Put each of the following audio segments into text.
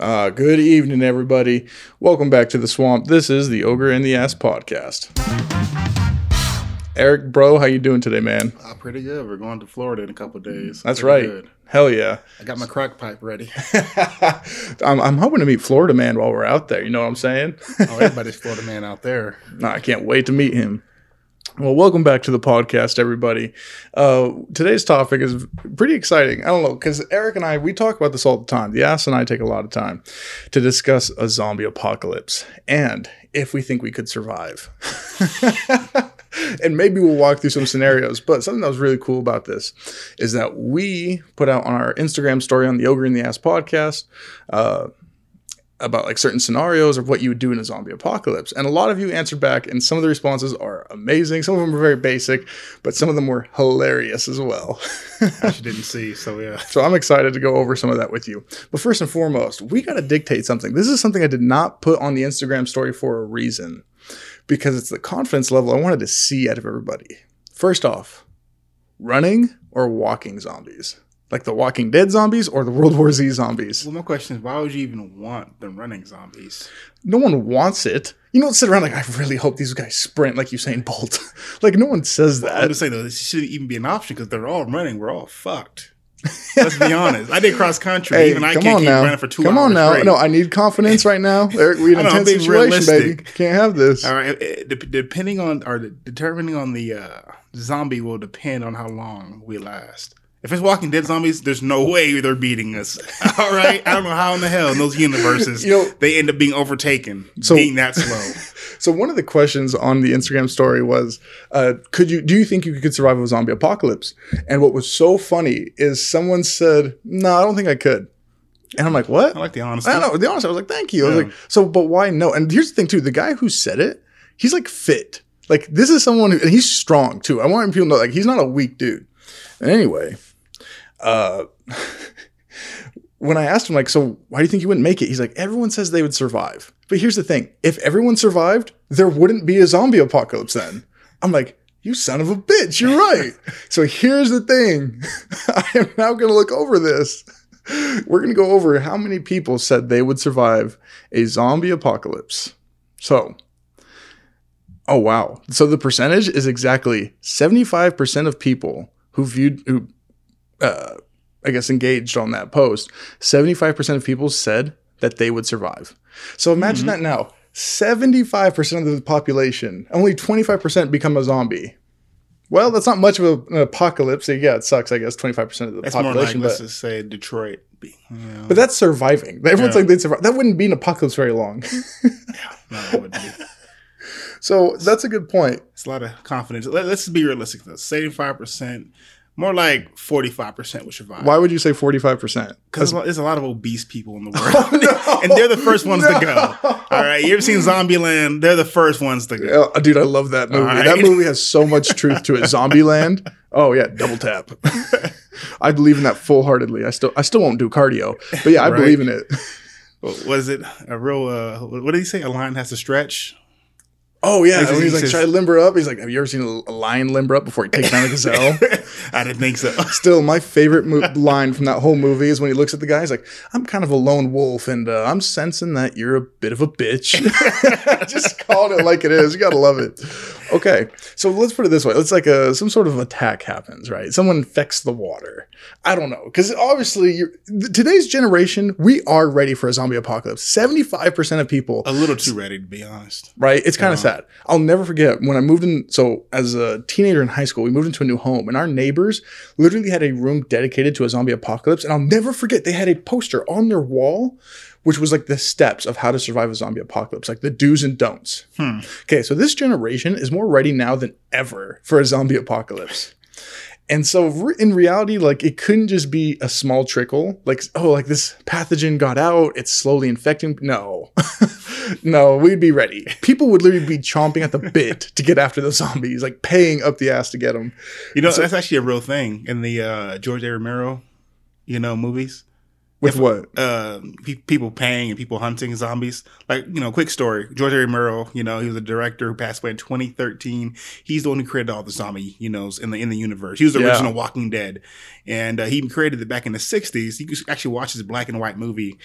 Uh, good evening, everybody. Welcome back to the swamp. This is the Ogre in the Ass podcast. Eric, bro, how you doing today, man? Uh, pretty good. We're going to Florida in a couple days. That's Pretty right. good. Hell yeah. I got my crack pipe ready. I'm, I'm hoping to meet Florida man while we're out there. You know what I'm saying? Oh, everybody's Florida man out there. No, I can't wait to meet him. Well, welcome back to the podcast, everybody. Uh, today's topic is pretty exciting. I don't know, because Eric and I, we talk about this all the time. The ass and I take a lot of time to discuss a zombie apocalypse and if we think we could survive. and maybe we'll walk through some scenarios. But something that was really cool about this is that we put out on our Instagram story on the Ogre in the Ass podcast. Uh, about like certain scenarios of what you would do in a zombie apocalypse. And a lot of you answered back, and some of the responses are amazing. Some of them are very basic, but some of them were hilarious as well. I didn't see, so yeah. so I'm excited to go over some of that with you. But first and foremost, we got to dictate something. This is something I did not put on the Instagram story for a reason because it's the confidence level I wanted to see out of everybody. First off, running or walking zombies? Like the Walking Dead zombies or the World War Z zombies? Well, my question is, why would you even want the running zombies? no one wants it. You don't sit around like I really hope these guys sprint like Usain Bolt. like no one says that. I'm just saying though, this shouldn't even be an option because they're all running. We're all fucked. Let's be honest. I did cross country. Hey, even I can't keep now. running for two come hours Come on now. straight. No, I need confidence right now. Eric, we in an intense situation, baby. Can't have this. All right. de- depending on or determining on the uh, zombie will depend on how long we last. If it's Walking Dead zombies, there's no way they're beating us. All right. I don't know how in the hell in those universes You know- they end up being overtaken, So- being that slow. So one of the questions on the Instagram story was, uh, "Could you? Do you think you could survive a zombie apocalypse?" And what was so funny is someone said, "No, I don't think I could." And I'm like, "What?" I like the honesty. I don't know. The honest, I was like, "Thank you." I was Yeah. like, "So, but why no?" And here's the thing, too. The guy who said it, he's like fit. Like this is someone, who, and he's strong too. I want people to know, like, he's not a weak dude. And anyway, uh, when I asked him, like, so why do you think you wouldn't make it? He's like, everyone says they would survive. But here's the thing: if everyone survived, there wouldn't be a zombie apocalypse. Then I'm like. You son of a bitch, you're right. so here's the thing. I am now going to look over this. We're going to go over how many people said they would survive a zombie apocalypse. So, oh wow. So the percentage is exactly 75% of people who viewed, who, uh, I guess, engaged on that post, 75% of people said that they would survive. So imagine that now 75% of the population, only 25% become a zombie. Well, that's not much of an apocalypse. Yeah, it sucks, I guess, 25% of the That's more like population. let's just say Detroit. Be- Yeah, but that's surviving. Everyone's Yeah. like they'd survive. That wouldn't be an apocalypse very long. no, it wouldn't be. so that's a good point. It's a lot of confidence. Let, us be realistic though. Seventy-five percent, more like forty-five percent would survive. Why would you say 45%? Because there's a lot of obese people in the world, and they're the first ones to go. All right, you ever seen Zombieland? They're the first ones to go. Oh, dude, I love that movie. All That movie has so much truth to it. Zombieland. Oh yeah, double tap. I believe in that full heartedly. I still I still won't do cardio, but yeah, I Right. believe in it. What Was it a real? Uh, what did he say? A line has to stretch. Oh yeah, He when he's like says- trying to limber up. He's like, "Have you ever seen a, a lion limber up before he takes down a gazelle?" I didn't think so. Still, my favorite mo- line from that whole movie is when he looks at the guy. He's like, "I'm kind of a lone wolf, and uh, I'm sensing that you're a bit of a bitch." Just called it like it is. You gotta love it. Okay, so let's put it this way: let's like a some sort of attack happens, right? Someone infects the water. I don't know because obviously today's generation, we are ready for a zombie apocalypse. Seventy five percent of people A little too ready, to be honest. right? It's kind of sad. I'll never forget when I moved in. So, as a teenager in high school, we moved into a new home, and our neighbors literally had a room dedicated to a zombie apocalypse. And I'll never forget, they had a poster on their wall, which was like the steps of how to survive a zombie apocalypse, like the do's and don'ts. Okay, so this generation is more ready now than ever for a zombie apocalypse. And so in reality, like it couldn't just be a small trickle, like, oh, like this pathogen got out, it's slowly infecting. No, no, we'd be ready. People would literally be chomping at the bit to get after the zombies, like paying up the ass to get them. You know, that's actually a real thing in the uh, George A. Romero, you know, movies. With what? uh, pe- people paying and people hunting zombies. Like, you know, quick story. George A. Romero, you know, he was a director who passed away in 2013. He's the one who created all the zombie, you know, in the in the universe. He was the Yeah. original Walking Dead, and uh, he created it back in the 60s. You could actually watch this black and white movie.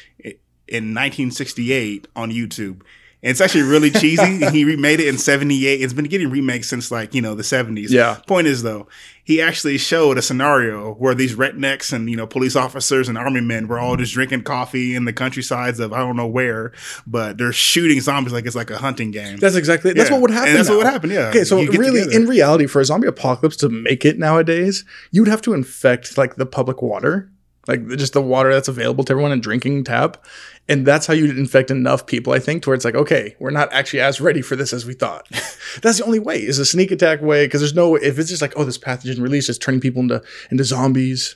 In 1968 on YouTube. And it's actually really cheesy. he remade it in 78. It's been getting remakes since like, you know, the 70s. Yeah. Point is though, he actually showed a scenario where these rednecks and, you know, police officers and army men were all just drinking coffee in the countrysides of I don't know where, but they're shooting zombies like it's like a hunting game. That's exactly that's what would happen. And that's what would happen, yeah. Okay, so really, together. in reality, for a zombie apocalypse to make it nowadays, you would have to infect like the public water, like just the water that's available to everyone in drinking tap, and that's how you'd infect enough people. I think to where it's like, okay, we're not actually as ready for this as we thought. that's the only way is a sneak attack way because there's no if it's just like, oh, this pathogen release is turning people into into zombies.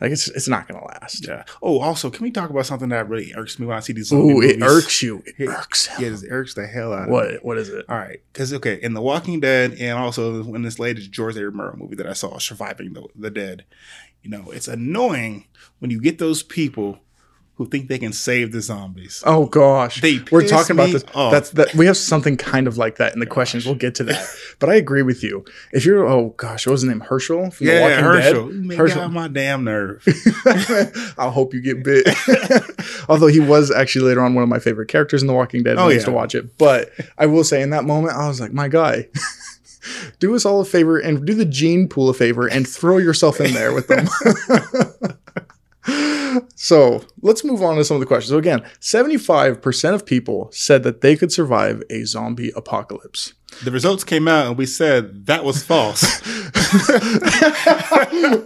Like it's it's not gonna last. Yeah. Oh, also, can we talk about something that really irks me when I see these zombie Ooh, it irks you. It It- irks him. Yeah, it irks the hell out of me. What what is it? All right, because okay, in The Walking Dead, and also in this latest George A. Romero movie that I saw, Surviving the, the Dead, you know, it's annoying when you get those people who think they can save the zombies. Oh gosh, They we're talking about this. off. That's that. We have something kind of like that in the oh, questions. We'll get to that. But I agree with you. If you're, oh gosh, what was his name? Hershel from The yeah, Walking Hershel. Dead. Make Hershel. my damn nerve. I hope you get bit. Although he was actually later on one of my favorite characters in The Walking Dead. Oh, I used to watch it. But I will say, in that moment, I was like, my guy. Do us all a favor and do the gene pool a favor and throw yourself in there with them. so let's move on to some of the questions. So, again, 75% of people said that they could survive a zombie apocalypse. The results came out, and we said that was false.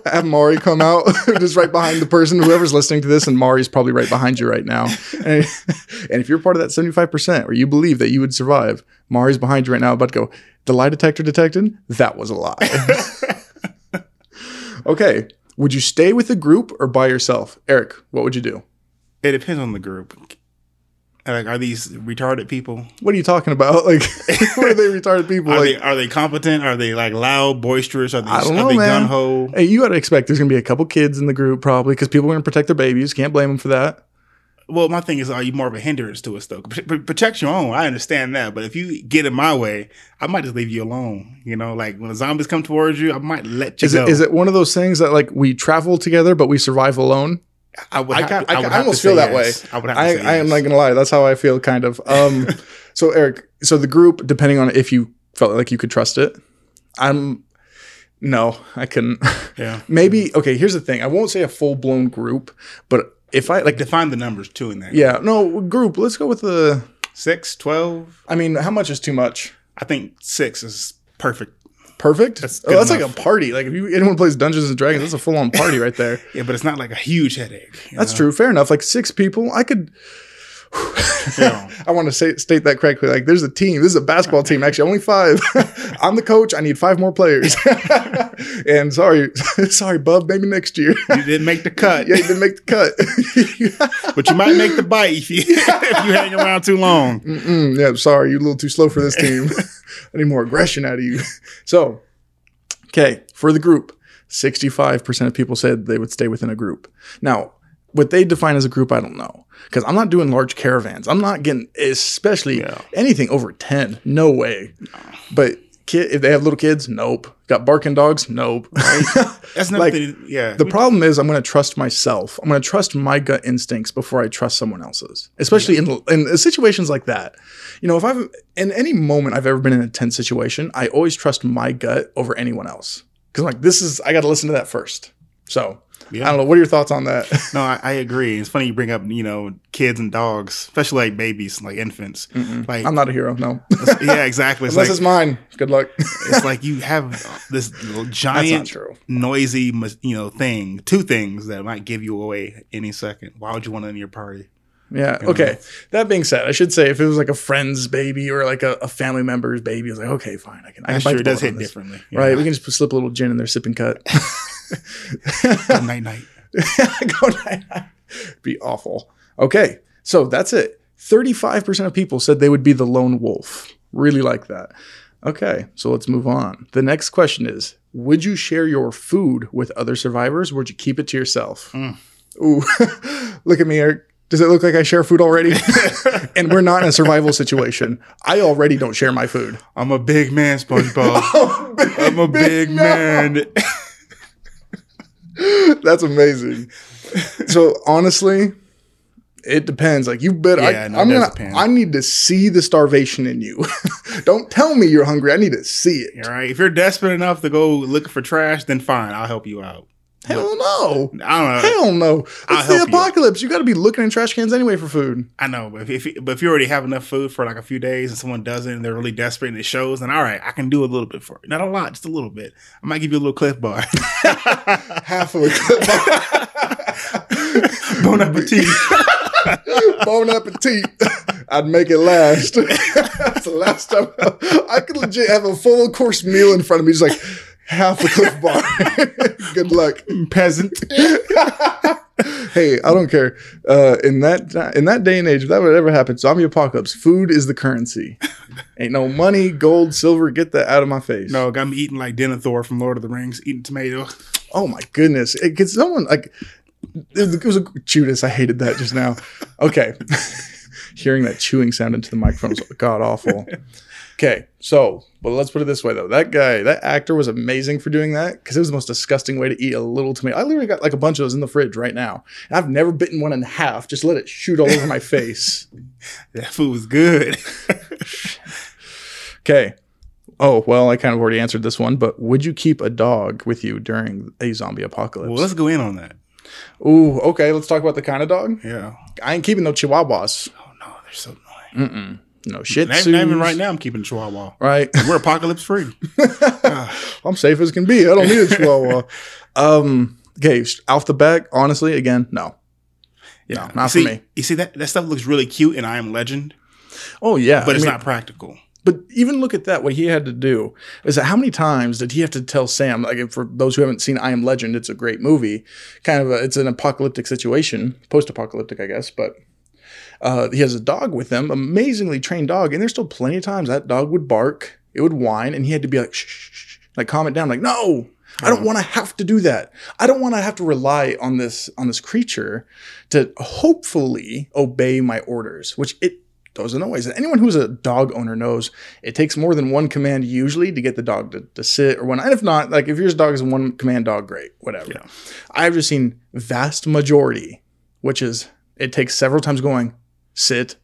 Have Mari come out just right behind the person, whoever's listening to this, and Mari's probably right behind you right now. And, and if you're part of that 75% or you believe that you would survive, Mari's behind you right now, about to go, the lie detector detected? That was a lie. okay. Would you stay with a group or by yourself? Eric, what would you do? it depends on the group. Like, are these retarded people? What are you talking about? Like, what are they retarded people? Are like, they are they competent? Are they like loud, boisterous? Are they, I don't know, gun ho? hey, you got to expect there's going to be a couple kids in the group probably because people are going to protect their babies. Can't blame them for that. Well, my thing is, are you more of a hindrance to us though? P- protect your own. I understand that, but if you get in my way, I might just leave you alone. You know, like when the zombies come towards you, I might let you Is go. it, is it one of those things that like we travel together but we survive alone? I would. I, I, would I have almost feel that yes. way. I would have to I, say I am not gonna lie. That's how I feel, kind of. Um, so Eric, so the group, depending on if you felt like you could trust it, I'm no, I couldn't. Yeah. Maybe okay. Here's the thing. I won't say a full blown group, but if I like, Define the numbers too in there. yeah, no group. Let's go with the. Six, 12. I mean, how much is too much? I think six is perfect. Perfect. That's oh, that's like a party. Like if you anyone plays Dungeons and Dragons, that's a full on party right there. Yeah, but it's not like a huge headache. That's know? true. Fair enough. Like six people, I could. Yeah. I want to say, state that correctly. Like, there's a team. This is a basketball team. Actually, only five. I'm the coach. I need five more players. and sorry, sorry, bub. Maybe next year. You didn't make the cut, yeah, you didn't make the cut. but you might make the bite if you, if you hang around too long. Mm, yeah, sorry, you're a little too slow for this team. I need more aggression out of you. So, okay, for the group, 65% of people said they would stay within a group. Now, what they define as a group, I don't know. Because I'm not doing large caravans. I'm not getting, especially Yeah. anything over 10. No way. But kid, if they have little kids, nope. Got barking dogs? Nope. That's not Like, nothing. yeah. The problem is, I'm going to trust myself. I'm going to trust my gut instincts before I trust someone else's, especially in in situations like that. You know, if I've in any moment I've ever been in a tense situation, I always trust my gut over anyone else because I'm like, this is I got to listen to that first. So I don't know. What are your thoughts on that? No, I, I agree. It's funny you bring up, you know, kids and dogs, especially like babies, like infants. Like, I'm not a hero. No, yeah, exactly. It's unless like, it's mine. Good luck. it's like you have this little That's not giant, noisy, you know, thing, two things that might give you away any second. Why would you want it in your party? Yeah. Okay. That being said, I should say if it was like a friend's baby or like a, a family member's baby, I was like, okay, fine. I can. I I'm can sure it does hit this. differently. Right. We can just slip a little gin in there, sip and cut. Night night. Go night night. Be awful. Okay, so that's it. Thirty-five percent of people said they would be the lone wolf. Really like that. Okay, so let's move on. The next question is: Would you share your food with other survivors, or would you keep it to yourself? Mm. Ooh, look at me, Eric. Does it look like I share food already? and we're not in a survival situation. I already don't share my food. I'm a big man, SpongeBob. I'm a big man. That's amazing. so honestly, It depends. Like you better. Yeah, I, no, I'm gonna. depend. I need to see the starvation in you. Don't tell me you're hungry. I need to see it. All right. If you're desperate enough to go looking for trash, then fine, I'll help you out. Hell no. I don't know. Hell no. I'll It's the help you. apocalypse. You, got to be looking in trash cans anyway for food. I know, but if, if but if you already have enough food for like a few days and someone doesn't and they're really desperate and it shows, then all right, I can do a little bit for you. Not a lot, just a little bit. I might give you a little Clif Bar. Half of a clip. bon appetit. Bon appetit. I'd make it last. That's the last time I could legit have a full course meal in front of me, just like half a Clif Bar. Good luck. Peasant. hey, I don't care. Uh, in that in that day and age, if that would ever happen, zombie apocalypse, food is the currency. Ain't no money, gold, silver. Get that out of my face. No, got me eating like Denethor from Lord of the Rings, eating tomato. Oh my goodness! It gets someone like it was a Judas. I hated that just now. Okay, hearing that chewing sound into the microphone was god awful. Okay, so but let's put it this way though: that guy, that actor, was amazing for doing that because it was the most disgusting way to eat a little tomato. I literally got like a bunch of those in the fridge right now. And I've never bitten one in half. Just let it shoot all over my face. That food was good. Okay. Oh well, I kind of already answered this one, but would you keep a dog with you during a zombie apocalypse? well, let's go in on that. Ooh, okay. Let's talk about the kind of dog. Yeah. I ain't keeping no chihuahuas. Oh no, they're so annoying. No shit. Not, not even right now. I'm keeping a Chihuahua. Right. We're apocalypse free. I'm safe as can be. I don't need a chihuahua. um. Okay. Off the back, honestly, again, no. Yeah, not you for see, me. You see that that stuff looks really cute in I Am Legend, Oh yeah, but I it's mean, not practical. But even look at that. What he had to do is that how many times did he have to tell Sam? Like for those who haven't seen I Am Legend, it's a great movie. Kind of a, it's an apocalyptic situation, post-apocalyptic, I guess. But uh, he has a dog with him, amazingly trained dog, and there's still plenty of times that dog would bark, it would whine, and he had to be like, shh, shh, shh, like calm it down, like no. I don't want to have to do that. I don't want to have to rely on this on this creature to hopefully obey my orders, which it doesn't always. Anyone who's a dog owner knows it takes more than one command usually to get the dog to, to sit or when. And if not, like if your dog is one command dog, great, whatever. Yeah. I've just seen vast majority, which is it takes several times going, sit,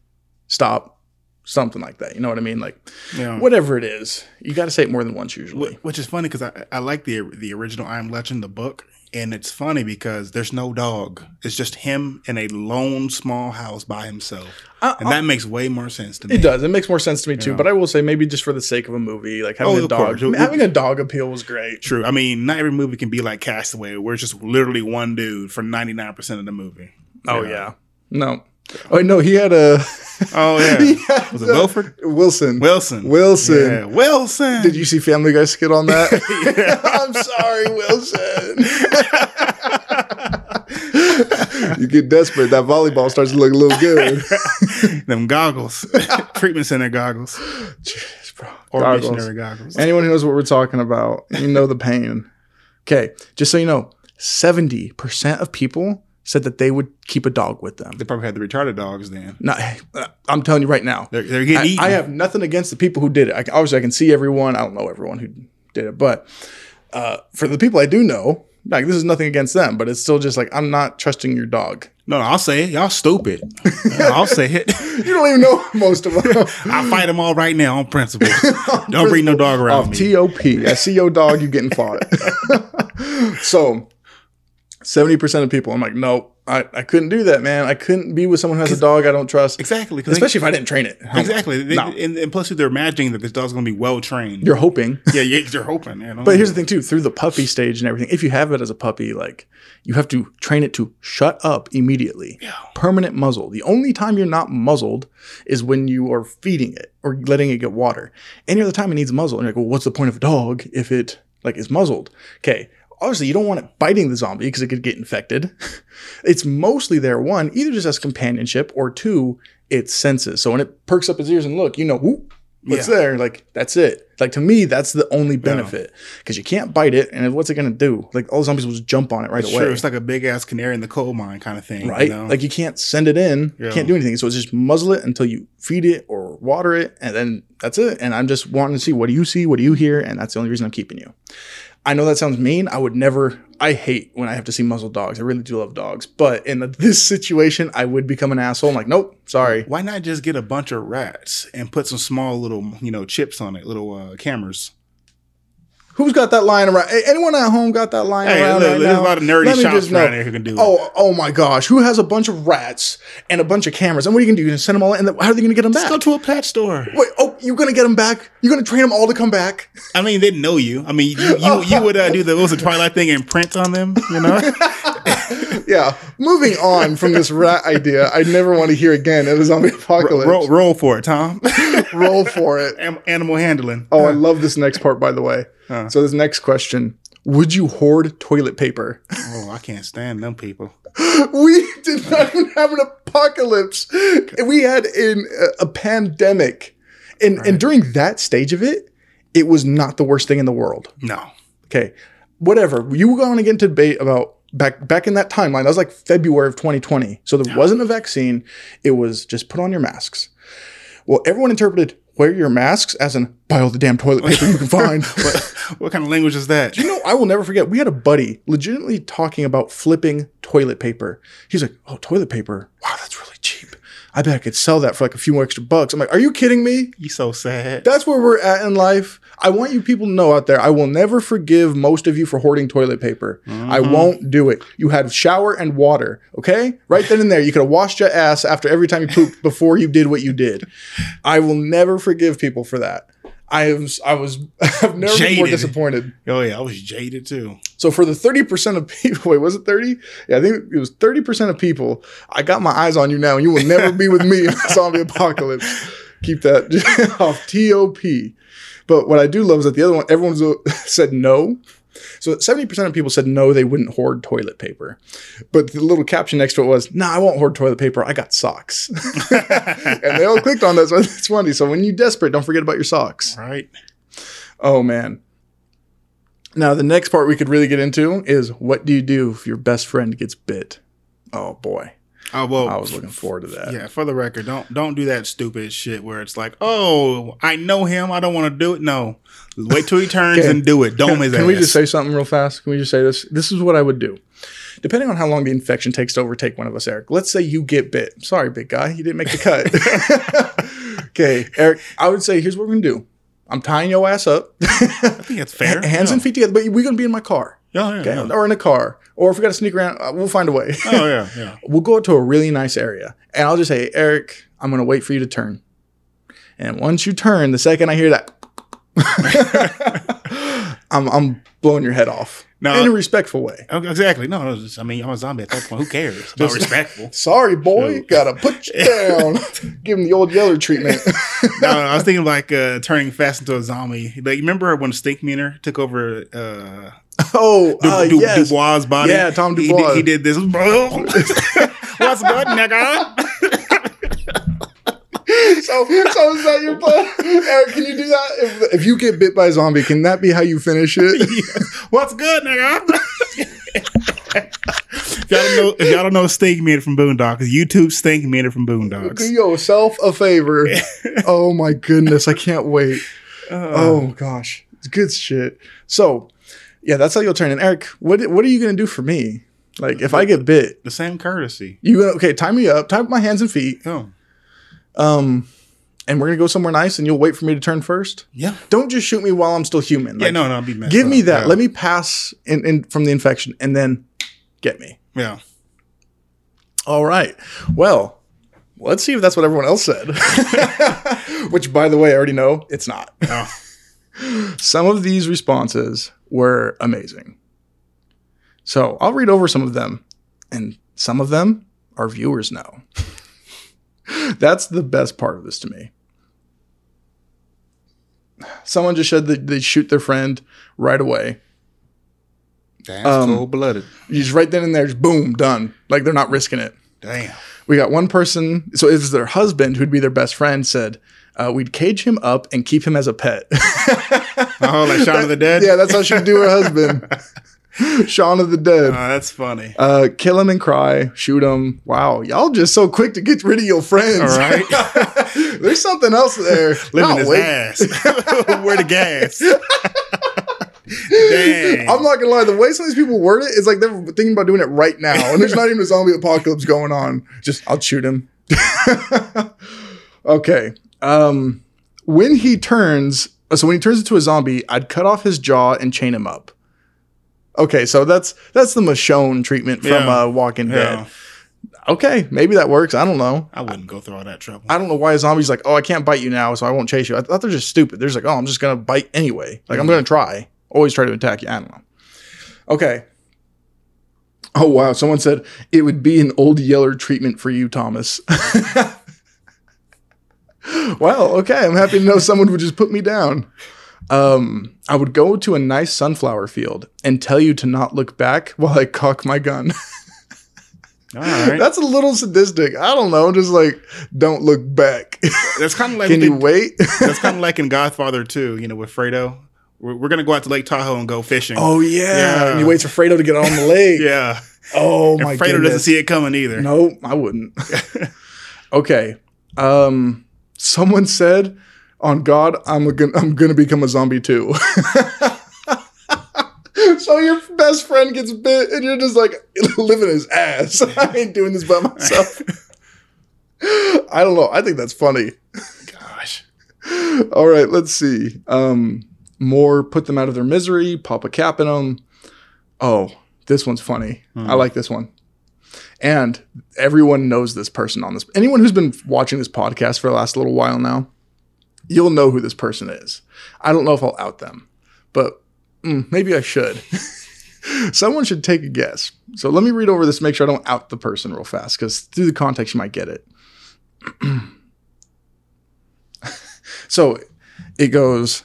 stop, something like that. You know what I mean? Like Yeah. whatever it is, you got to say it more than once usually. Which is funny because I, I like the the original I Am Legend, the book, and it's funny because there's no dog. It's just him in a lone small house by himself, I- and that makes way more sense to me. It does. It makes more sense to me too. Yeah. But I will say, maybe just for the sake of a movie, like having Oh, a dog, course. having a dog appeal was great. True. I mean, not every movie can be like Castaway, where it's just literally one dude for 99% of the movie. Oh yeah, no. Oh no, he had a. Oh, yeah. Was it a- Wilford? Wilson. Wilson. Wilson. Yeah. Wilson. Did you see Family Guy skit on that? I'm sorry, Wilson. you get desperate. That volleyball starts to look a little good. Them goggles. Treatment center goggles. Jeez, bro. Or Goggles. missionary goggles. Anyone who knows what we're talking about, you know the pain. Okay, just so you know, 70% of people said that they would keep a dog with them. They probably had the retarded dogs then. Now, I'm telling you right now, They're, they're getting I, eaten. I have nothing against the people who did it. I, can- obviously, I can see everyone. I don't know everyone who did it, but uh, for the people I do know, like this is nothing against them, but it's still just like I'm not trusting your dog. no, no, I'll say it. Y'all stupid. I'll say it. You don't even know most of them. I'll fight them all right now on principle. Don't bring no dog around Off me. TOP. I see your dog, you getting fought. so, 70% of people, I'm like, nope, I, I couldn't do that, man. I couldn't be with someone who has a dog I don't trust. exactly. 'cause they- Especially if I didn't train it. exactly. They- No. and, and plus, they're imagining that this dog's going to be well trained. You're hoping. yeah, they're hoping. Yeah, But here's the thing too, through the puppy stage and everything, if you have it as a puppy, like you have to train it to shut up immediately. Yeah. Permanent muzzle. The only time you're not muzzled is when you are feeding it or letting it get water. Any other time it needs muzzle. And you're like, well, what's the point of a dog if it like is muzzled? Okay. Obviously, you don't want it biting the zombie because it could get infected. it's mostly there, one, either just as companionship, or two, its senses. So when it perks up its ears and look, you know, whoop, what's Yeah. there? Like, that's it. Like, to me, that's the only benefit because you can't bite it. And what's it going to do? Like, all the zombies will just jump on it right away. Sure, it's like a big ass canary in the coal mine kind of thing. right? You know? Like, you can't send it in, Yeah. can't do anything. So it's just muzzle it until you feed it or water it. And then that's it. And I'm just wanting to see what do you see? What do you hear? And that's the only reason I'm keeping you. I know that sounds mean. I would never. I hate when I have to see muzzled dogs. I really do love dogs, but in this situation, I would become an asshole. I'm like, nope, sorry. Why not just get a bunch of rats and put some small little, you know, chips on it, little uh, cameras? Who's got that lying around? Anyone at home got that lying Hey, around look, right there's now? a lot of nerdy Let shops just around here who can do it. Oh, oh my gosh! Who has a bunch of rats and a bunch of cameras? And what are you gonna do? You gonna send them all? And how are they gonna get them back? Let's go to a pet store. Wait, oh, you're gonna get them back? You're gonna train them all to come back? I mean, they know you. I mean, you you, you would uh, do the what was the Twilight thing and print on them, you know? yeah. Moving on from this rat idea, I never want to hear again of a zombie apocalypse. roll, roll for it, Tom. Roll for it. Am- Animal handling. Oh, I love this next part, by the way. Huh. So this next question: Would you hoard toilet paper? Oh, I can't stand them people. we did not even have an apocalypse. We had in a, uh, a pandemic, and and during that stage of it, it was not the worst thing in the world. No. Okay, whatever. You were going to get into debate about back back in that timeline. That was like February of 2020. So there wasn't a vaccine. It was just put on your masks. Well, everyone interpreted wear your masks as in buy all the damn toilet paper you can find. What what kind of language is that? You know, I will never forget. We had a buddy legitimately talking about flipping toilet paper. He's like, "Oh, toilet paper. Wow, that's really cheap. I bet I could sell that for like a few more extra bucks." I'm like, "Are you kidding me?" You so sad. That's where we're at in life. I want you people to know out there, I will never forgive most of you for hoarding toilet paper. I mm-hmm. won't do it. You had shower and water, okay? Right then and there. You could have washed your ass after every time you pooped before you did what you did. I will never forgive people for that. I was I was I've never been more disappointed. Oh yeah, I was jaded too. So for the 30% of people, wait, was it 30? Yeah, I think it was 30% of people. I got my eyes on you now, and you will never be with me in the zombie apocalypse. Keep that off TOP. But what I do love is that the other one, everyone uh, said no. So 70% of people said no, they wouldn't hoard toilet paper. But the little caption next to it was, nah, I won't hoard toilet paper. I got socks. and they all clicked on that. So it's funny. So when you're desperate, don't forget about your socks. Right. Oh man. Now the next part we could really get into is what do you do if your best friend gets bit? Oh boy. Oh well. I was looking forward to that. Yeah, for the record, don't don't do that stupid shit where it's like, oh, I know him, I don't want to do it. No, wait till he turns Okay. and do it. Dome his Can ass. we just say something real fast? Can we just say this? This is what I would do. Depending on how long the infection takes to overtake one of us, Eric. Let's say you get bit. Sorry, big guy, you didn't make the cut. okay, Eric. I would say here's what we're gonna do. I'm tying your ass up, I think that's fair. hands yeah. and feet together. But we're gonna be in my car, Yeah, yeah, okay, yeah. or in a car, or if we got to sneak around, uh, we'll find a way. Oh yeah, yeah. we'll go to a really nice area and I'll just say, Eric, I'm going to wait for you to turn. And once you turn, the second I hear that, I'm, I'm blowing your head off No. in a respectful way. Exactly. No, no, just- I mean, I'm a zombie at that point. Who cares? Not respectful. Sorry, boy, Shoot. gotta put you down. Give him the old Yeller treatment. no, I was thinking like uh, turning fast into a zombie. Like, remember when Stink Meaner took over uh, oh, Du- uh, Du- yes. Dubois' body? Yeah, Tom He Dubois. did, he did this. What's good, nigga? So, so is that your plan? Eric, can you do that? If, if you get bit by a zombie, can that be how you finish it? What's good, nigga? if y'all don't know, if y'all don't know Stink Meaner from Boondocks, YouTube Stink Meaner from Boondocks. Do yourself a favor. oh my goodness, I can't wait. oh gosh, it's good shit. So, yeah, that's how you'll turn. And Eric, what what are you gonna do for me? Like, if I get bit, The same courtesy. you gonna okay? Tie me up, tie up my hands and feet, Oh, um, and we're gonna go somewhere nice, and you'll wait for me to turn first. yeah. Don't just shoot me while I'm still human. Yeah, Like, no, no, be messed give me that. Yeah. Let me pass in, in from the infection, and then get me. Yeah. All right. Well, let's see if that's what everyone else said. Which, by the way, I already know it's not. Oh. Some of these responses were amazing. So I'll read over some of them, and some of them our viewers know. That's the best part of this to me. Someone just said that they shoot their friend right away. That's Um, cold blooded. Just right then and there, just boom, done. Like they're not risking it. Damn. We got one person, so it's their husband who'd be their best friend, said, uh, We'd cage him up and keep him as a pet. Oh, like Shaun of the Dead? yeah, that's how she'd do her husband. Shaun of the Oh, Dead. that's funny. Uh, kill him and cry, shoot him. Wow, y'all just so quick to get rid of your friends. All right. There's something else there. Living his wait. ass. Where the gas? Dang. I'm not gonna lie, the way some of these people word it is like they're thinking about doing it right now, and there's not even a zombie apocalypse going on. Just I'll shoot him. okay. Um, when he turns, so when he turns into a zombie, I'd cut off his jaw and chain him up. Okay, so that's that's the Michonne treatment from Yeah. uh, Walking Yeah. Dead. Okay, maybe that works. I don't know. I wouldn't go through all that trouble. I don't know why a zombie's like, oh, I can't bite you now, so I won't chase you. I thought they're just stupid. They're just like, oh, I'm just gonna bite anyway. Like I'm gonna try. Always try to attack you. I don't know. Okay. Oh wow, someone said it would be an old yeller treatment for you, Thomas. well, okay. I'm happy to know someone would just put me down. Um, I would go to a nice sunflower field and tell you to not look back while I cock my gun. all right. That's a little sadistic. I don't know. Just like, don't look back. That's kind of like Can you wait? that's kind of like in Godfather 2, you know, with Fredo. We're, we're gonna go out to Lake Tahoe and go fishing. oh yeah. Yeah. And he waits for Fredo to get on the lake. yeah. Oh And my Fredo goodness. doesn't see it coming either. No, I wouldn't. okay. Um, someone said, "On God, I'm gonna I'm gonna become a zombie too." so your best friend gets bit, and you're just like living his ass. I ain't doing this by myself. I don't know. I think that's funny. Gosh. All right, let's see. Um, more put them out of their misery. Pop a cap in them. Oh, this one's funny. I like this one. And everyone knows this person on this. Anyone who's been watching this podcast for the last little while now, you'll know who this person is. I don't know if I'll out them, but mm, maybe I should. Someone should take a guess. So let me read over this, make sure I don't out the person real fast, because through the context, you might get it. so it goes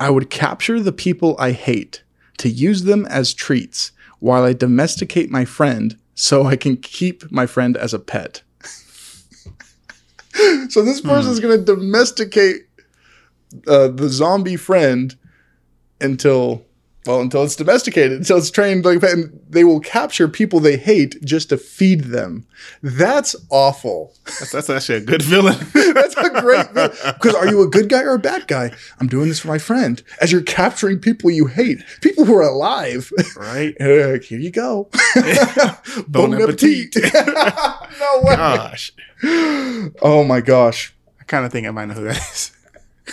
I would capture the people I hate to use them as treats while I domesticate my friend so I can keep my friend as a pet. so this person's going to domesticate uh, the zombie friend until well until it's domesticated until it's trained like and they will capture people they hate just to feed them that's awful That's, that's actually a good villain. that's a great villain. because are you a good guy or a bad guy i'm doing this for my friend as you're capturing people you hate people who are alive right? Like, here you go Bon appetit. no way Gosh. oh my gosh I kind of think I might know who that is.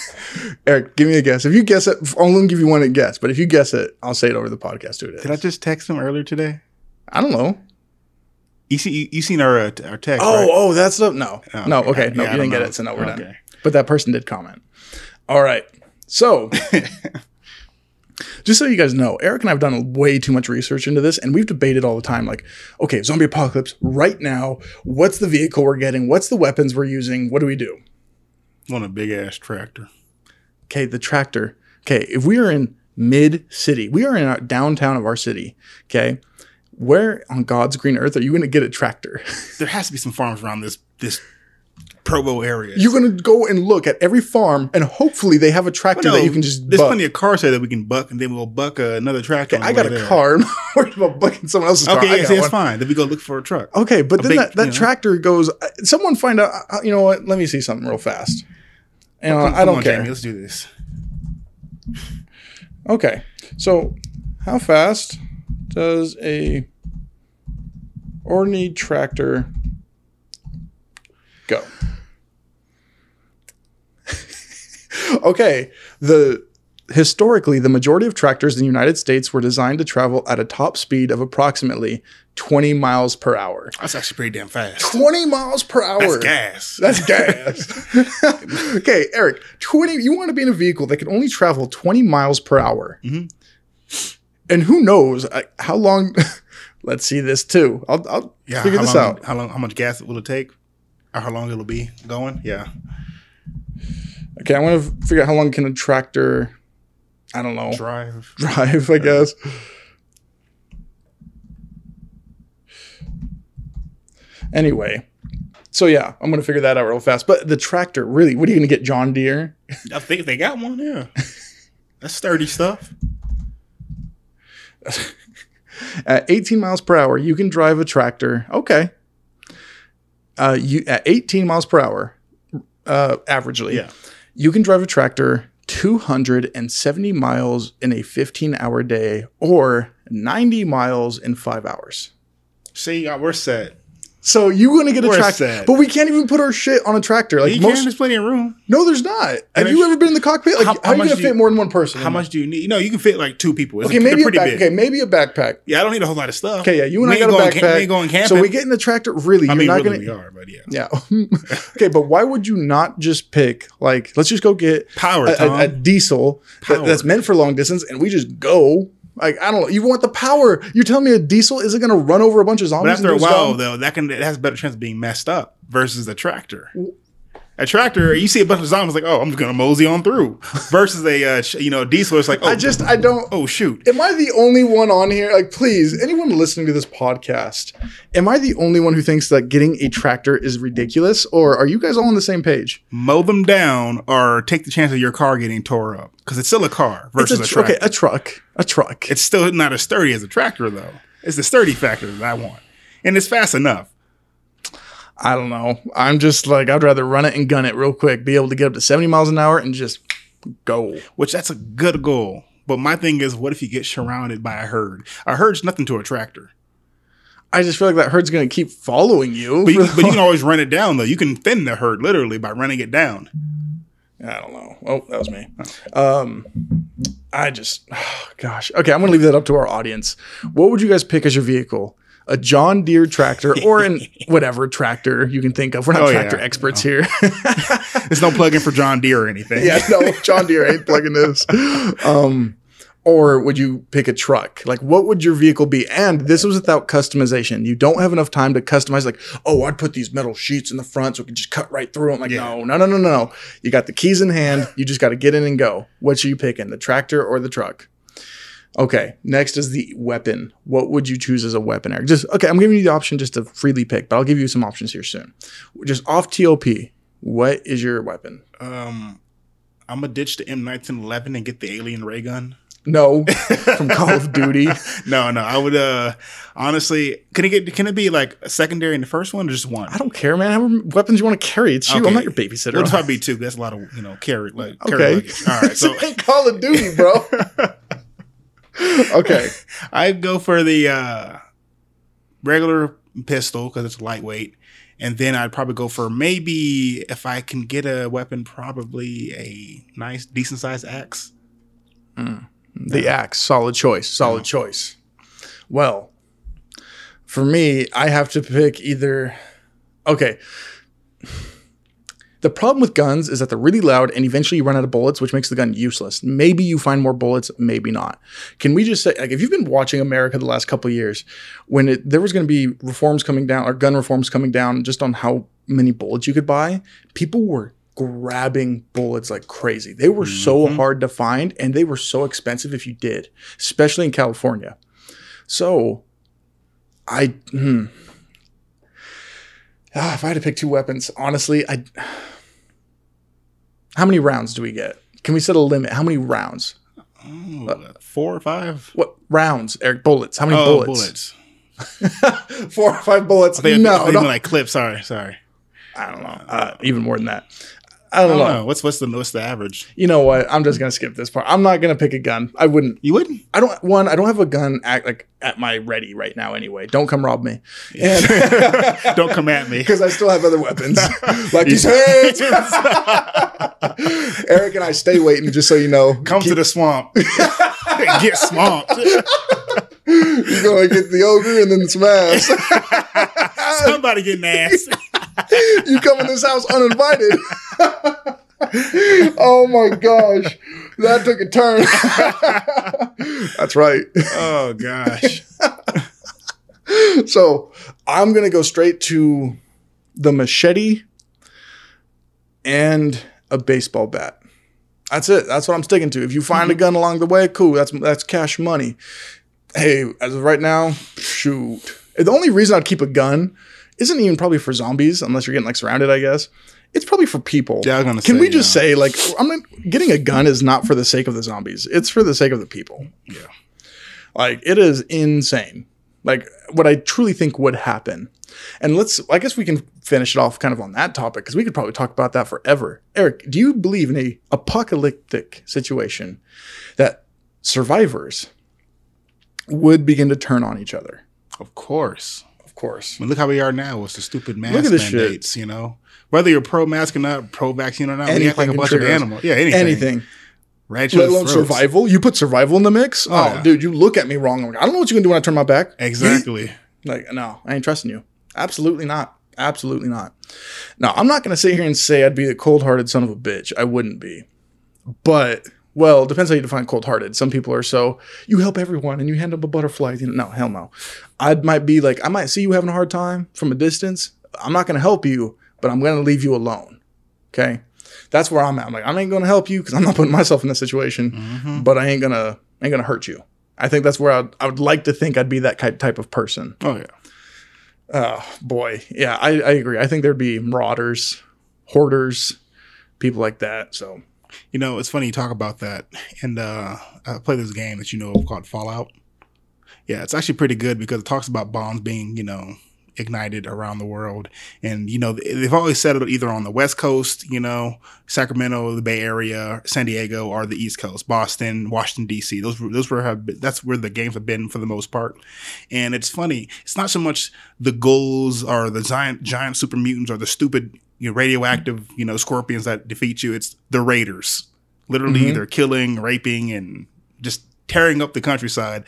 eric give me a guess if you guess it i'll only give you one guess but if you guess it i'll say it over the podcast who it is Did I just text him earlier today? I don't know You see, you, seen our uh, our text? Oh, right? oh, that's the no, Oh, no. okay. Okay, no, Yeah, you didn't get know. it, so no, we're done. But that person did comment. All right, so just so you guys know, Eric and I have done way too much research into this, and we've debated all the time. Like, okay, zombie apocalypse right now. What's the vehicle we're getting? What's the weapons we're using? What do we do? On a big ass tractor. Okay, the tractor. Okay, if we are in mid city, we are in our downtown of our city. Okay, where on God's green earth are you going to get a tractor? There has to be some farms around this this Provo area. You're going to go and look at every farm, and hopefully they have a tractor No, that you can just. There's buck. plenty of cars there that we can buck, and then we'll buck uh, another tractor. on I got a there. car. I'm not worried about bucking someone else's car. Okay, yeah, that's one. fine. Then we go look for a truck. Okay, but then big, that, that you know. tractor goes. uh, Someone find out. uh, You know what? Let me see something real fast. And Come- I don't on, care. Jamie, let's do this. Okay, so how fast does a ordinary tractor go? okay, the historically the majority of tractors in the United States were designed to travel at a top speed of approximately 20 miles per hour. That's actually pretty damn fast. 20 miles per hour. That's gas. That's gas. okay, Eric, 20 you want to be in a vehicle that can only travel 20 miles per hour. Mhm. And who knows uh, how long Let's see this too. I'll, I'll yeah, figure this long, out. How long? How much gas will it take? Or how long it'll be going? Yeah. Okay, I want to figure out how long can a tractor I don't know. Drive. drive, I guess. Anyway, so yeah, I'm gonna figure that out real fast. But the tractor, really, what are you gonna get, John Deere? I think they got one. Yeah. That's sturdy stuff. At 18 miles per hour, you can drive a tractor. Okay. Uh, you at 18 miles per hour, uh, averagely, Yeah. you can drive a tractor 270 miles in a 15 hour day or 90 miles in five hours. See, we're set. So you're going to get a tractor, but we can't even put our shit on a tractor. Like You most, can. There's plenty of room. no, there's not. Have you ever been in the cockpit? Like, How- how, how are you going to fit you- more than one person? How much do you need? No, you can fit like two people. It's? Okay, maybe a back, big. okay, maybe a backpack. Yeah, I don't need a whole lot of stuff. Okay, yeah, you and We I got a backpack. Camp, we ain't going camping. So we get in the tractor. Really, I you're mean, not really, going we are, but yeah. Yeah. okay, but why would you not just pick like let's just go get Power, a, a, a diesel that- that's meant for long distance and we just go? Like I don't know. You want the power? You're telling me a diesel isn't going to run over a bunch of But zombies? after a while, though, that can it has a better chance of being messed up versus a tractor. A tractor, you see a bunch of zombies, like, oh, I'm just gonna mosey on through. Versus a, uh, sh- you know, diesel, it's like, oh, I just I don't. oh shoot, Am I the only one on here? Like, please, anyone listening to this podcast, am I the only one who thinks that getting a tractor is ridiculous, or are you guys all on the same page? mow them down or take the chance of your car getting tore up because it's still a car versus a a, tr- tractor. okay, a truck, a truck. it's still not as sturdy as a tractor, though. It's the sturdy factor that I want, and it's fast enough. I don't know. I'm just like I'd rather run it and gun it real quick, be able to get up to 70 miles an hour and just go. Which that's a good goal. But my thing is, what if you get surrounded by a herd? A herd's nothing to a tractor. I just feel like that herd's gonna keep following you. But you, but you can always run it down, though. You can thin the herd literally by running it down. I don't know. Oh, that was me. Um, I just, oh, gosh. Okay, I'm gonna leave that up to our audience. What would you guys pick as your vehicle? A John Deere tractor or an whatever tractor you can think of. We're not Oh, yeah. tractor experts here. There's no plug-in for John Deere or anything. yeah, no, John Deere ain't plugging this. Um, or would you pick a truck? Like, what would your vehicle be? And this was without customization. You don't have enough time to customize. Like, oh, I'd put these metal sheets in the front so we could just cut right through them. Like, Yeah. no, no, no, no, no, no. You got the keys in hand. You just got to get in and go. What are you picking? The tractor or the truck? Okay, next is the weapon. What would you choose as a weapon, Eric? Just okay. I'm giving you the option just to freely pick, but I'll give you some options here soon. Just off TOP. What is your weapon? Um, I'm gonna ditch the M1911 and get the alien ray gun. No, from Call of Duty. No, no, I would. uh Honestly, can it get? Can it be like a secondary in the first one or just one? I don't care, man. How many weapons you want to carry? It's you. I'm not your babysitter. It's probably two. That's a lot of you know carry like carry okay. luggage. All right, so ain't Call of Duty, bro. okay. I'd go for the uh regular pistol because it's lightweight, and then I'd probably go for maybe if I can get a weapon, probably a nice, decent sized axe. The axe, solid choice. Solid choice. Well, for me, I have to pick either. Okay. The problem with guns is that they're really loud and eventually you run out of bullets, which makes the gun useless. Maybe you find more bullets, maybe not. Can we just say, like, if you've been watching America the last couple of years, when it, there was going to be reforms coming down or gun reforms coming down just on how many bullets you could buy, people were grabbing bullets like crazy. They were so hard to find and they were so expensive if you did, especially in California. So, I, hmm. Ah, if I had to pick two weapons, honestly, I. How many rounds do we get? Can we set a limit? How many rounds? Ooh, four or five. What rounds, Eric? Bullets. How many Oh, bullets? bullets. Four or five bullets. I think, I no, think no. like clips. Sorry, sorry. I don't know. Uh, even more than that. I I don't, don't know. know. What's what's the what's the average? You know what? I'm just gonna skip this part. I'm not gonna pick a gun. I wouldn't. You wouldn't? I don't. One. I don't have a gun at like at my ready right now. Anyway, don't come rob me. And Don't come at me. because I still have other weapons, like you hands. Eric and I stay waiting, just so you know. Come to the swamp. Get swamped. You're gonna get the ogre and then some ass. Somebody getting ass. you come in this house uninvited. oh my gosh, that took a turn. That's right. Oh gosh. So I'm gonna go straight to the machete and a baseball bat. That's it. That's what I'm sticking to. If you find a mm-hmm. gun along the way, cool. That's that's cash money. Hey, as of right now, shoot. The only reason I'd keep a gun isn't even probably for zombies, unless you're getting like surrounded. I guess it's probably for people. Yeah, I was gonna Can say, we just yeah. say like I'm not, getting a gun is not for the sake of the zombies. It's for the sake of the people. Yeah. Like it is insane. Like what I truly think would happen. And let's, I guess we can finish it off kind of on that topic because we could probably talk about that forever. Eric, do you believe in a apocalyptic situation that survivors would begin to turn on each other? Of course. Of course. Look how we are now with the stupid mask Look at this shit. mandates, you know? Whether you're pro mask or not, pro vaccine or not, we Anything act like a bunch of animals. Yeah, anything. Anything. Right Let alone survival. You put survival in the mix. Oh, oh, yeah. dude, you look at me wrong. I'm like, I don't know what you're gonna do when I turn my back. Exactly. Hmm? Like, no, I ain't trusting you. Absolutely not. Absolutely not. Now, I'm not going to sit here and say I'd be a cold hearted son of a bitch. I wouldn't be. But, well, it depends how you define cold hearted. Some people are so, you help everyone and you hand them a butterfly. You know, no, hell no. I might be like, I might see you having a hard time from a distance. I'm not going to help you, but I'm going to leave you alone. Okay. That's where I'm at. I'm like, I ain't going to help you because I'm not putting myself in this situation, Mm-hmm. but I ain't going to, ain't to hurt you. I think that's where I'd, I would like to think I'd be that type of person. Oh, yeah. Oh boy, yeah, I, I agree. I think there'd be marauders, hoarders, people like that. So You know, it's funny you talk about that. And uh, I play this game that you know called Fallout. Yeah, it's actually pretty good because it talks about bombs being, you know, ignited around the world. And, you know, they've always said it either on the West Coast, you know, Sacramento, the Bay Area, San Diego, or the East Coast, Boston, Washington, D.C. Those, those were, have, been- that's where the games have been for the most part. And it's funny. It's not so much the ghouls or the giant, giant super mutants or the stupid, you know, radioactive, you know, scorpions that defeat you. It's the raiders. Literally, they're killing, raping, and just tearing up the countryside,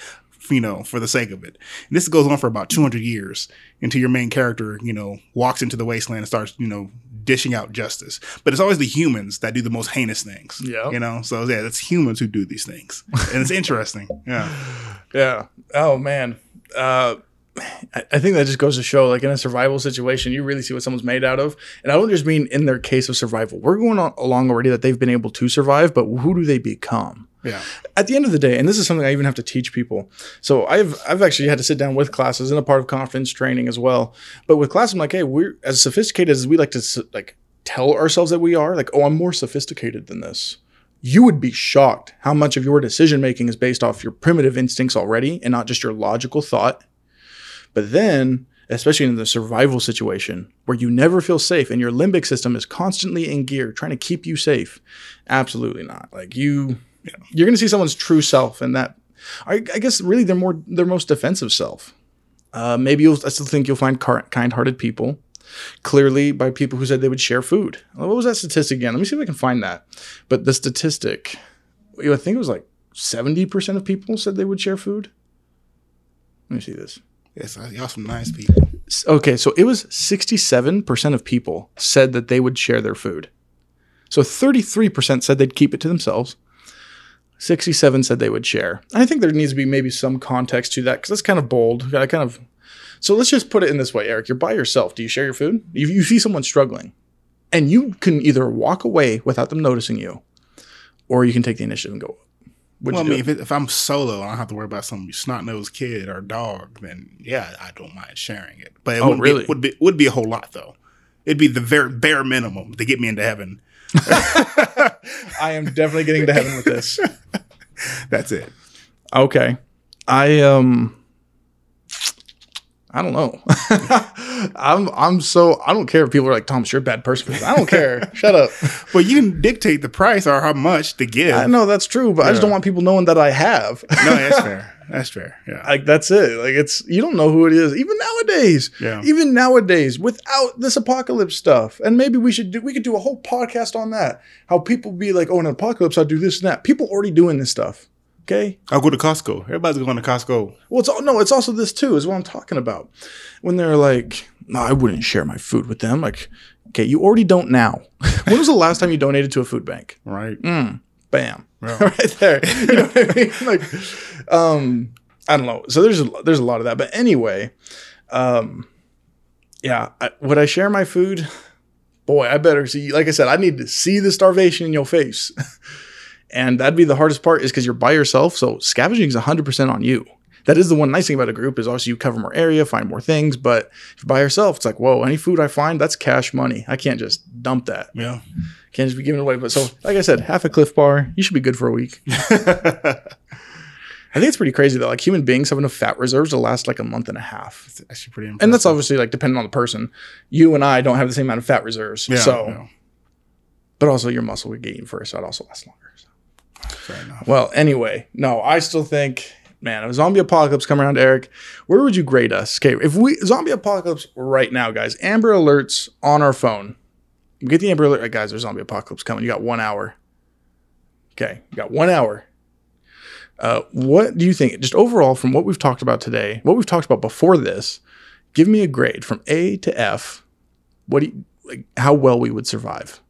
you know, for the sake of it. And this goes on for about 200 years until your main character, you know, walks into the wasteland and starts, you know, dishing out justice. But it's always the humans that do the most heinous things. Yeah. You know, so yeah, it's humans who do these things. And it's interesting. Yeah. yeah. Oh man. Uh, I think that just goes to show, like in a survival situation, you really see what someone's made out of. And I don't just mean in their case of survival. We're going on along already that they've been able to survive, but who do they become? Yeah. at the end of the day, and this is something I even have to teach people. So I've I've actually had to sit down with classes and a part of confidence training as well. But with class, I'm like, hey, we're as sophisticated as we like to like tell ourselves that we are. Like, oh, I'm more sophisticated than this. You would be shocked how much of your decision making is based off your primitive instincts already, and not just your logical thought. But then, especially in the survival situation where you never feel safe and your limbic system is constantly in gear trying to keep you safe, absolutely not. Like you, you're going to see someone's true self, and that I, I guess really they're more their most defensive self. Uh, maybe you'll I still think you'll find car- kind-hearted people. Clearly, by people who said they would share food. What was that statistic again? Let me see if I can find that. But the statistic, I think it was like seventy percent of people said they would share food. Let me see this. Yes, uh, y'all some nice people. Okay, so it was 67% of people said that they would share their food. So 33% said they'd keep it to themselves. 67 said they would share. I think there needs to be maybe some context to that because that's kind of bold. I kind of So let's just put it in this way, Eric. You're by yourself. Do you share your food? You see someone struggling, and you can either walk away without them noticing you, or you can take the initiative and go. Would Well, I mean, if, it, if I'm solo, I don't have to worry about some snot nosed kid or dog. Then yeah, I don't mind sharing it. But it Oh, really? be, would be would be a whole lot though. It'd be the very bare minimum to get me into heaven. I am definitely getting to heaven with this. That's it. Okay. I um I don't know. I'm I'm so I don't care if people are like Thomas, you're a bad person. I don't care. Shut up. But you can dictate the price or how much to give. I know that's true, but I just don't want people knowing that I have. No, that's fair. That's fair. Yeah. like that's it. Like it's you don't know who it is. Even nowadays. Yeah. Even nowadays, without this apocalypse stuff. And maybe we should do we could do a whole podcast on that. How people be like, oh, in an apocalypse, I'll do this and that. People already doing this stuff. Okay. I'll go to Costco. Everybody's going to Costco. Well, it's all, no, it's also this too. Is what I'm talking about. When they're like, "No, I wouldn't share my food with them." Like, okay, you already don't now. when was the last time you donated to a food bank? Right. Bam, Yeah. right there. You know what I mean? Like, um, I don't know. So there's a, there's a lot of that. But anyway, um, yeah, I, would I share my food? Boy, I better see. Like I said, I need to see the starvation in your face. And that'd be the hardest part is because you're by yourself. So scavenging is 100% on you. That is the one nice thing about a group is obviously you cover more area, find more things. But if you're by yourself, it's like, whoa, any food I find, that's cash money. I can't just dump that. Yeah. Can't just be giving it away. But so, like I said, half a Clif Bar, you should be good for a week. I think it's pretty crazy that like human beings have enough fat reserves to last like a month and a half. It's actually pretty impressive. And that's obviously like depending on the person. You and I don't have the same amount of fat reserves. Yeah, so, yeah. but also your muscle would eaten first, so it also lasts longer. Fair enough. Well, anyway, no, I still think, man, if a zombie apocalypse come around, Eric, where would you grade us? Okay, if we zombie apocalypse right now, guys, Amber Alerts on our phone. Get the Amber Alert, Like, guys. There's zombie apocalypse coming. You got one hour. Okay, you got one hour. Uh, what do you think? Just overall, from what we've talked about today, what we've talked about before this, give me a grade from A to F. What do you like? How well we would survive?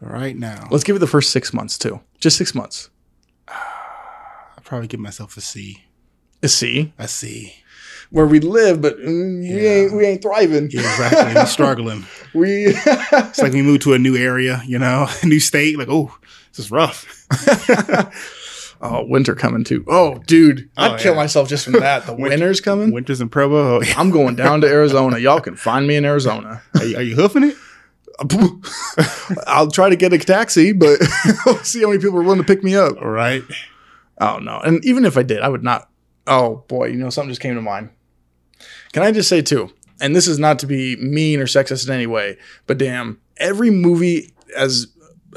Right now, Let's give it the first six months too. Just six months. I'll probably give myself a C. A C. A C. where we live, but mm, we Yeah. ain't we ain't thriving. Yeah, exactly. I'm struggling. We It's like we moved to a new area, you know, a new state. Like, oh, this is rough. oh winter coming too. Oh dude, I'd Oh, kill myself just from that. The winter's coming. Winters in Provo. Oh, yeah. I'm going down to Arizona. Y'all can find me in Arizona. Are, you, are you hoofing it? I'll try to get a taxi, but we'll see how many people are willing to pick me up. All right. Oh no! And even if I did, I would not. Oh boy, you know something just came to mind. Can I just say too? And this is not to be mean or sexist in any way, but damn, every movie has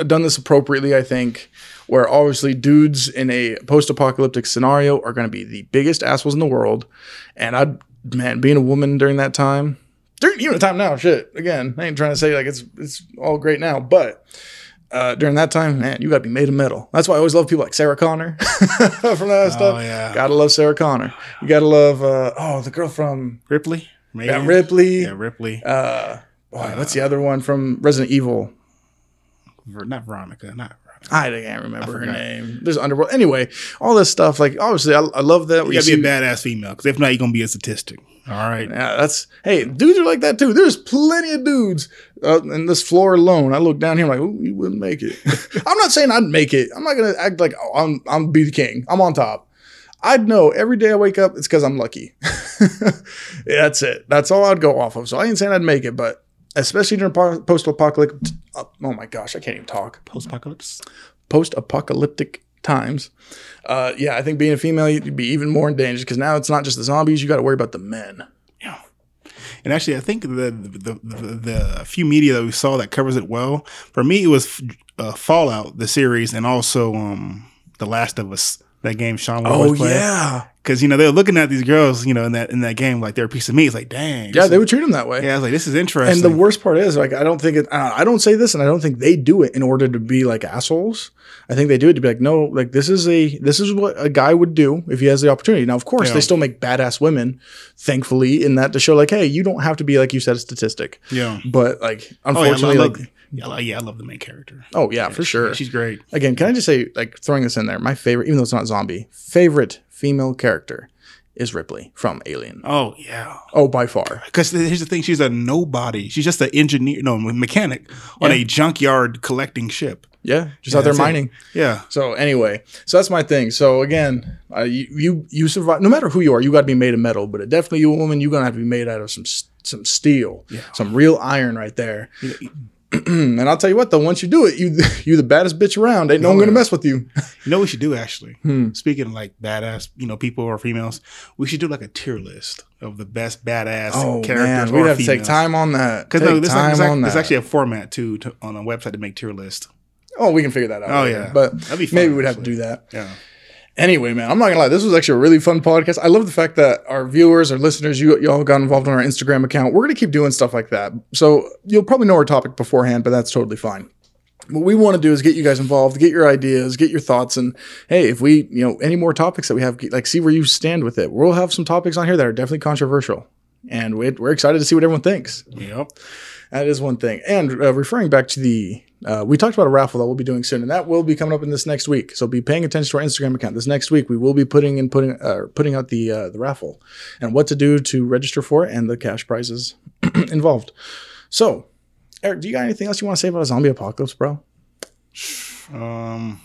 done this appropriately. I think, where obviously dudes in a post-apocalyptic scenario are going to be the biggest assholes in the world, and I, man, being a woman during that time, during even the time now, shit. Again, I ain't trying to say like it's it's all great now, but uh, during that time, man, you got to be made of metal. That's why I always love people like Sarah Connor from that stuff. Oh, yeah. Gotta love Sarah Connor. You gotta love uh, oh the girl from Ripley? Maybe. yeah, Ripley. Yeah, Ripley. Uh, boy, what's the other one from Resident Evil? Ver- not Veronica. Not. I can't remember her name. There's Underworld. Anyway, all this stuff. Like obviously, I, I love that. You We gotta see- be a badass female, because if not, you're gonna be a statistic. All right. Yeah, that's hey, dudes are like that too. There's plenty of dudes uh, in this floor alone. I look down here, I'm like, oh, you wouldn't make it. I'm not saying I'd make it. I'm not gonna act like oh, I'm I'm be the king. I'm on top. I'd know every day I wake up, it's because I'm lucky. Yeah, that's it. That's all I'd go off of. So I ain't saying I'd make it, but especially during post apocalyptic. Oh my gosh, I can't even talk. Post apocalypse. Post apocalyptic times. Uh, yeah, I think being a female, you'd be even more in danger because now it's not just the zombies. You got to worry about the men. Yeah. And actually, I think the, the the the few media that we saw that covers it well. For me, it was uh, Fallout, the series, and also um, The Last of Us, that game Sean Moore Oh yeah, because you know they were looking at these girls, you know, in that in that game like they're a piece of meat. It's like, dang, yeah, they is- would treat them that way. yeah. I was like, this is interesting. And the worst part is, like, I don't think it. Uh, I don't say this, and I don't think they do it in order to be like assholes. I think they do it to be like, no, like this is a this is what a guy would do if he has the opportunity. Now, of course, Yeah. they still make badass women, thankfully, in that to show like, hey, you don't have to be like you said a statistic. yeah. But like, Oh yeah, unfortunately, like, yeah, I love- yeah, I love the main character. oh yeah, for sure. she's great. Again, can I just say, like, throwing this in there, my favorite, even though it's not zombie, favorite female character is Ripley from Alien. Oh yeah, Oh, by far. because here's the thing: she's a nobody. She's just an engineer, no mechanic on Yeah. a junkyard collecting ship. Yeah, just Yeah, out there that's it. mining. Yeah, So anyway, so that's my thing. So again, uh, you, you you survive. No matter who you are, you got to be made of metal. But definitely, you a woman, you're gonna have to be made out of some some steel, Yeah. some real iron right there. and I'll tell you what, though, once you do it, you you the baddest bitch around. Ain't no one gonna mess with you. you know what we should do actually. Hmm. Speaking of like badass, you know, people or females, we should do like a tier list of the best badass Oh characters. man, we'd have to take time on that. Because no, there's, time like, there's actually a format too to, on a website to make tier list. oh, we can figure that out. Oh, yeah. but That'd be fun, maybe we'd have to do that. Yeah. Anyway, man, I'm not gonna lie. This was actually a really fun podcast. I love the fact that our viewers, our listeners, you y'all got involved on our Instagram account. We're gonna keep doing stuff like that. So you'll probably know our topic beforehand, but that's totally fine. What we want to do is get you guys involved, get your ideas, get your thoughts, and hey, if we, you know, any more topics that we have, like see where you stand with it. We'll have some topics on here that are definitely controversial, and we- we're excited to see what everyone thinks. Yep. That is one thing. And uh, referring back to the, uh, we talked about a raffle that we'll be doing soon, and that will be coming up in this next week. So be paying attention to our Instagram account. This next week, we will be putting in putting uh, putting out the uh, the raffle and what to do to register for it and the cash prizes involved. So, Eric, do you got anything else you want to say about a zombie apocalypse, bro? Um,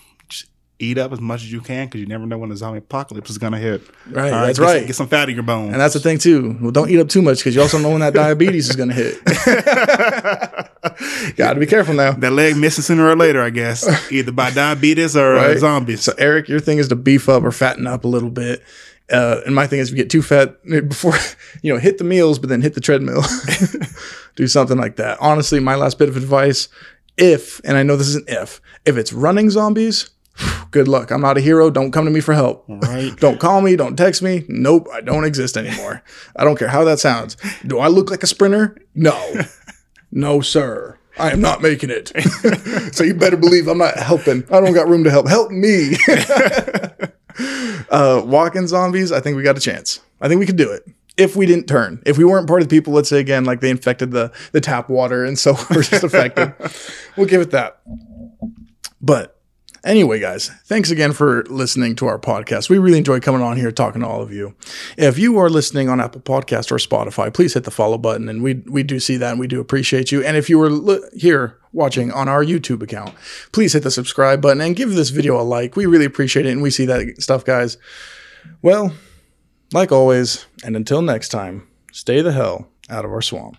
eat up as much as you can because you never know when the zombie apocalypse is gonna hit. Right, that's get right. Get some fat in your bones. And that's the thing too. Well, don't eat up too much because you also know when that diabetes is going to hit. Got to be careful now. That leg missing sooner or later, I guess, either by diabetes or uh, Right. zombies. So Eric, your thing is to beef up or fatten up a little bit. Uh, and my thing is if you get too fat before, you know, hit the meals, but then hit the treadmill. Do something like that. Honestly, my last bit of advice, if, and I know this is an if, if it's running zombies, good luck. I'm not a hero. Don't come to me for help. Right. Don't call me. Don't text me. Nope. I don't exist anymore. I don't care how that sounds. Do I look like a sprinter? No. No, sir. I am not making it. so you better believe I'm not helping. I don't got room to help. Help me. uh, walking zombies, I think we got a chance. I think we could do it. If we didn't turn, if we weren't part of the people, let's say again, like they infected the the tap water and so we're just affected, we'll give it that. But anyway, guys, thanks again for listening to our podcast. We really enjoy coming on here talking to all of you. If you are listening on Apple Podcast or Spotify, please hit the follow button, and we we do see that and we do appreciate you. And if you were li- here watching on our YouTube account, please hit the subscribe button and give this video a like. We really appreciate it, and we see that stuff, guys. Well, like always, and until next time, stay the hell out of our swamp.